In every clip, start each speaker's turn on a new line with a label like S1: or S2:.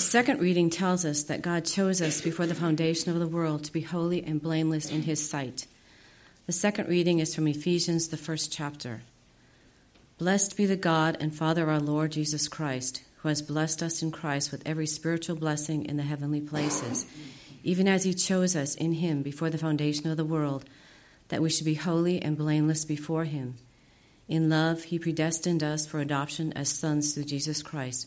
S1: The second reading tells us that God chose us before the foundation of the world to be holy and blameless in His sight. The second reading is from Ephesians, the first chapter. Blessed be the God and Father of our Lord Jesus Christ, who has blessed us in Christ with every spiritual blessing in the heavenly places, even as He chose us in Him before the foundation of the world, that we should be holy and blameless before Him. In love, He predestined us for adoption as sons through Jesus Christ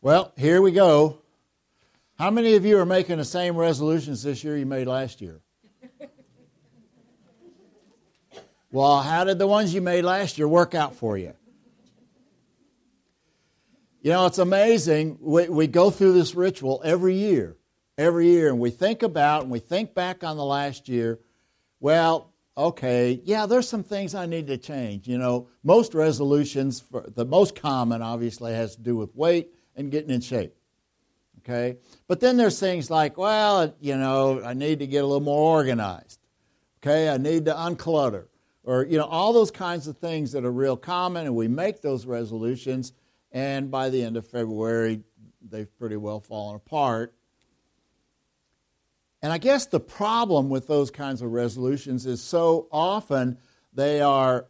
S2: Well, here we go. How many of you are making the same resolutions this year you made last year? well, how did the ones you made last year work out for you? You know, it's amazing. We, we go through this ritual every year, every year, and we think about and we think back on the last year. Well, okay, yeah, there's some things I need to change. You know, most resolutions, for, the most common obviously has to do with weight and getting in shape. Okay? But then there's things like, well, you know, I need to get a little more organized. Okay? I need to unclutter. Or, you know, all those kinds of things that are real common, and we make those resolutions, and by the end of February, they've pretty well fallen apart. And I guess the problem with those kinds of resolutions is so often they are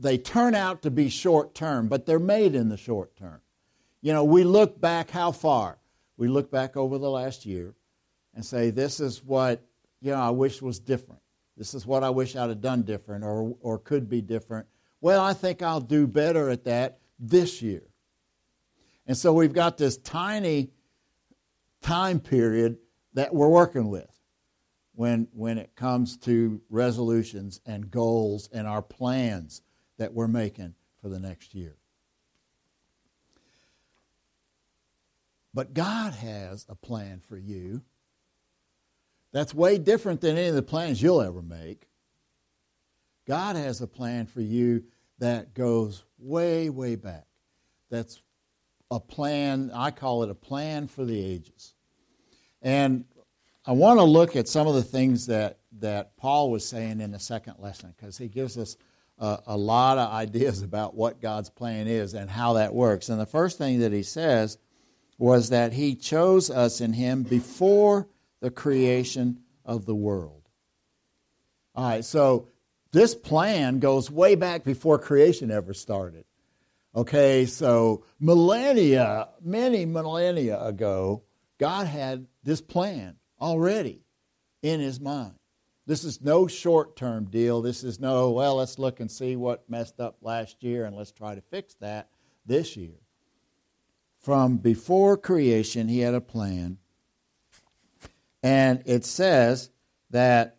S2: they turn out to be short term, but they're made in the short term. You know, we look back how far? We look back over the last year and say, this is what, you know, I wish was different. This is what I wish I'd have done different or, or could be different. Well, I think I'll do better at that this year. And so we've got this tiny time period that we're working with when, when it comes to resolutions and goals and our plans that we're making for the next year. But God has a plan for you that's way different than any of the plans you'll ever make. God has a plan for you that goes way, way back. That's a plan, I call it a plan for the ages. And I want to look at some of the things that, that Paul was saying in the second lesson because he gives us a lot of ideas about what God's plan is and how that works. And the first thing that he says was that he chose us in him before the creation of the world. All right, so this plan goes way back before creation ever started. Okay, so millennia, many millennia ago, God had this plan already in his mind. This is no short term deal. This is no, well, let's look and see what messed up last year and let's try to fix that this year. From before creation, he had a plan. And it says that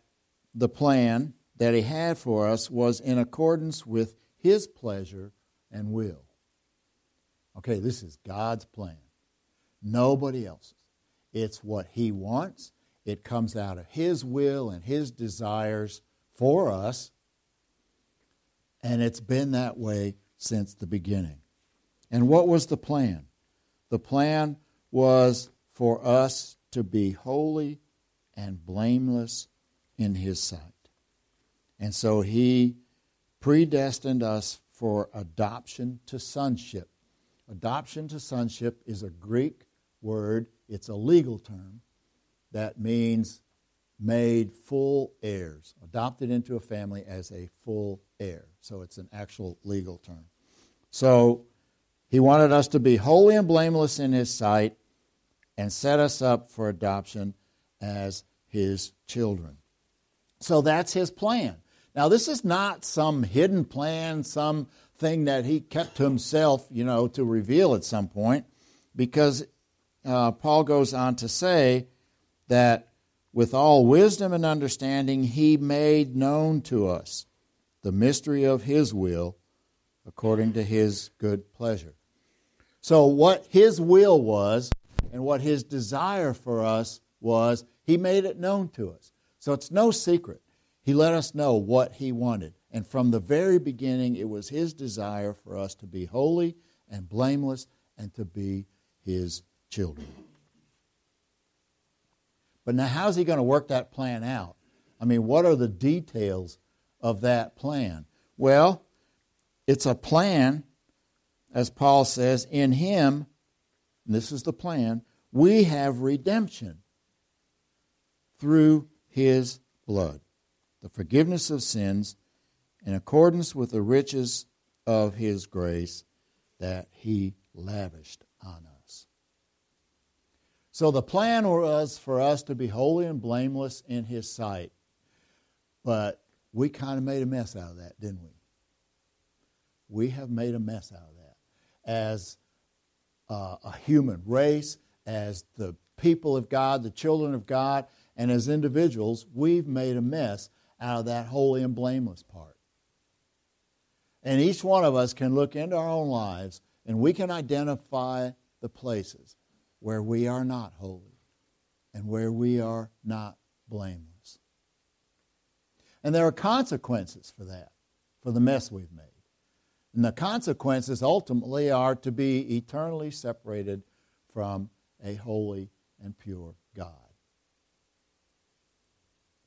S2: the plan that he had for us was in accordance with his pleasure and will. Okay, this is God's plan, nobody else's. It's what he wants, it comes out of His will and His desires for us. And it's been that way since the beginning. And what was the plan? The plan was for us to be holy and blameless in His sight. And so He predestined us for adoption to sonship. Adoption to sonship is a Greek word, it's a legal term that means made full heirs, adopted into a family as a full heir. So it's an actual legal term. So He wanted us to be holy and blameless in His sight and set us up for adoption as His children. So that's His plan. Now, this is not some hidden plan, some thing that He kept to Himself, you know, to reveal at some point, because uh, Paul goes on to say that with all wisdom and understanding, He made known to us the mystery of His will according to His good pleasure. So, what his will was and what his desire for us was, he made it known to us. So, it's no secret. He let us know what he wanted. And from the very beginning, it was his desire for us to be holy and blameless and to be his children. But now, how's he going to work that plan out? I mean, what are the details of that plan? Well, it's a plan as Paul says, in him, this is the plan, we have redemption through his blood, the forgiveness of sins in accordance with the riches of his grace that he lavished on us. So the plan was for us to be holy and blameless in his sight. But we kind of made a mess out of that, didn't we? We have made a mess out of that as uh, a human race, as the people of God, the children of God, and as individuals, we've made a mess out of that holy and blameless part. And each one of us can look into our own lives and we can identify the places where we are not holy and where we are not blameless. And there are consequences for that, for the mess we've made. And the consequences ultimately are to be eternally separated from a holy and pure God.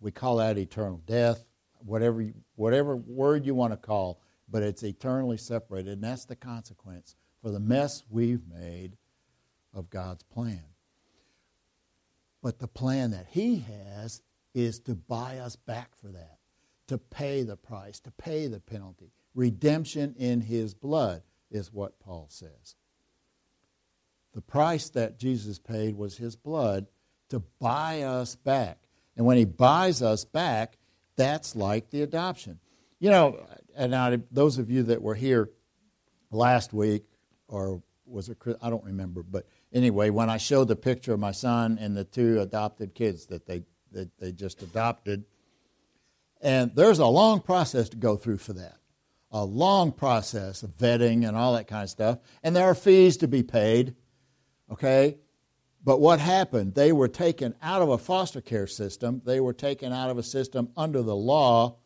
S2: We call that eternal death, whatever, whatever word you want to call, but it's eternally separated, and that's the consequence for the mess we've made of God's plan. But the plan that He has is to buy us back for that, to pay the price, to pay the penalty, redemption in his blood, is what Paul says. The price that Jesus paid was his blood to buy us back. And when he buys us back, that's like the adoption. You know, and now those of you that were here last week, or was it, I don't remember, but anyway, when I showed the picture of my son and the two adopted kids that they, that they just adopted, and there's a long process to go through for that a long process of vetting and all that kind of stuff. And there are fees to be paid, okay? But what happened? They were taken out of a foster care system, they were taken out of a system under the law,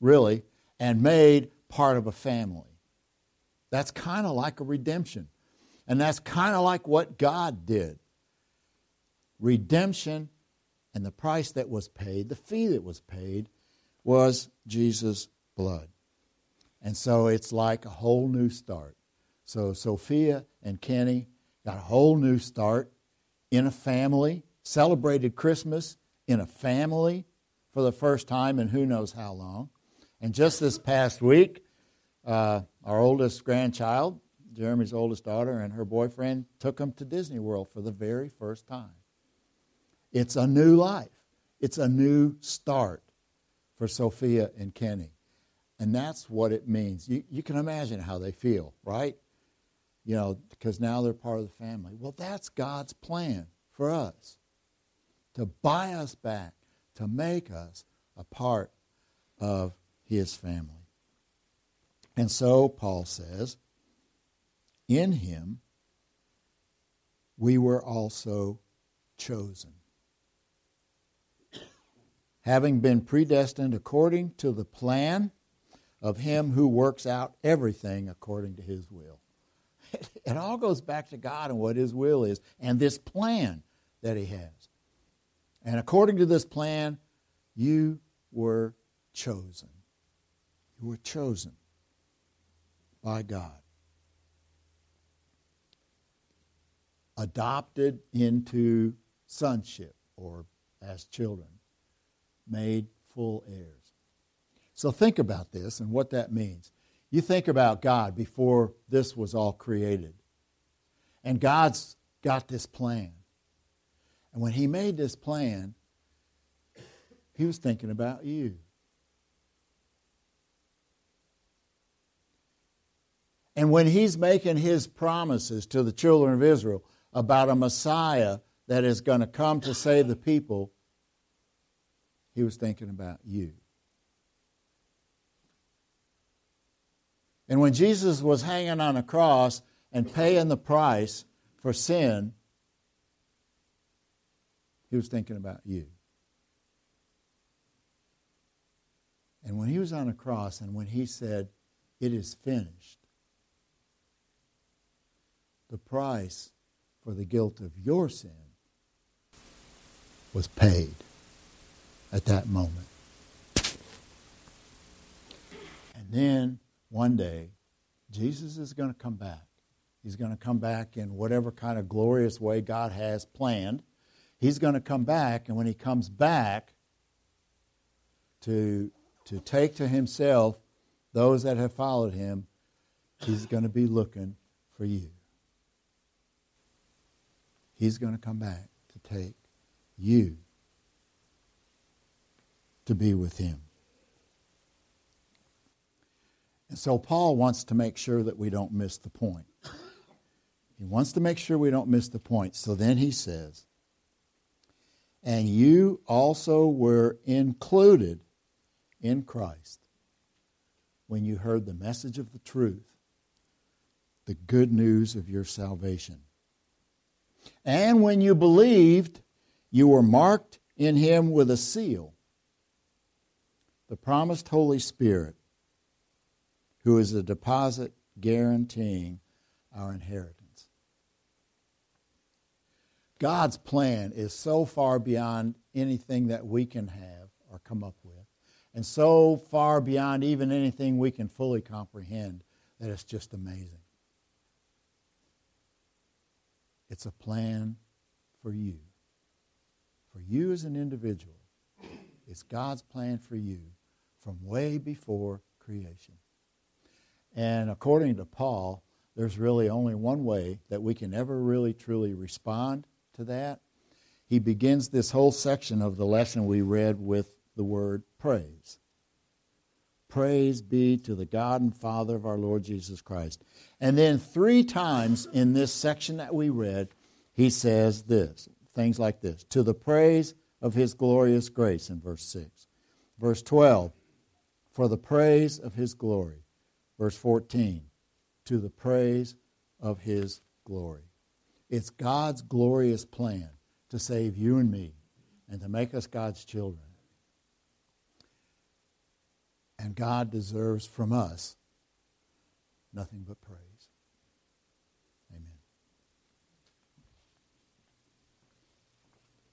S2: really, and made part of a family. That's kind of like a redemption. And that's kind of like what God did. Redemption and the price that was paid, the fee that was paid, was Jesus' blood. And so it's like a whole new start. So Sophia and Kenny got a whole new start in a family, celebrated Christmas in a family for the first time in who knows how long. And just this past week, uh, our oldest grandchild, Jeremy's oldest daughter, and her boyfriend took them to Disney World for the very first time. It's a new life, it's a new start for Sophia and Kenny. And that's what it means. You, you can imagine how they feel, right? You know, because now they're part of the family. Well, that's God's plan for us to buy us back, to make us a part of his family. And so, Paul says, in him we were also chosen. Having been predestined according to the plan of him who works out everything according to his will. It all goes back to God and what his will is and this plan that he has. And according to this plan, you were chosen. You were chosen by God. Adopted into sonship or as children, made full heirs. So think about this and what that means. You think about God before this was all created. And God's got this plan. And when He made this plan, He was thinking about you. And when He's making His promises to the children of Israel about a Messiah that is going to come to save the people, He was thinking about you. And when Jesus was hanging on a cross and paying the price for sin, he was thinking about you. And when he was on a cross and when he said, It is finished, the price for the guilt of your sin was paid at that moment. And then one day, Jesus is going to come back. He's going to come back in whatever kind of glorious way God has planned. He's going to come back, and when he comes back to, to take to himself those that have followed him, he's going to be looking for you. He's going to come back to take you to be with him. And so Paul wants to make sure that we don't miss the point. He wants to make sure we don't miss the point. So then he says, And you also were included in Christ when you heard the message of the truth, the good news of your salvation. And when you believed, you were marked in him with a seal, the promised Holy Spirit who is a deposit guaranteeing our inheritance. God's plan is so far beyond anything that we can have or come up with, and so far beyond even anything we can fully comprehend that it's just amazing. It's a plan for you. For you as an individual. It's God's plan for you from way before creation. And according to Paul, there's really only one way that we can ever really truly respond to that. He begins this whole section of the lesson we read with the word praise. Praise be to the God and Father of our Lord Jesus Christ. And then three times in this section that we read, he says this things like this to the praise of his glorious grace in verse 6. Verse 12, for the praise of his glory. Verse 14, to the praise of his glory. It's God's glorious plan to save you and me and to make us God's children. And God deserves from us nothing but praise.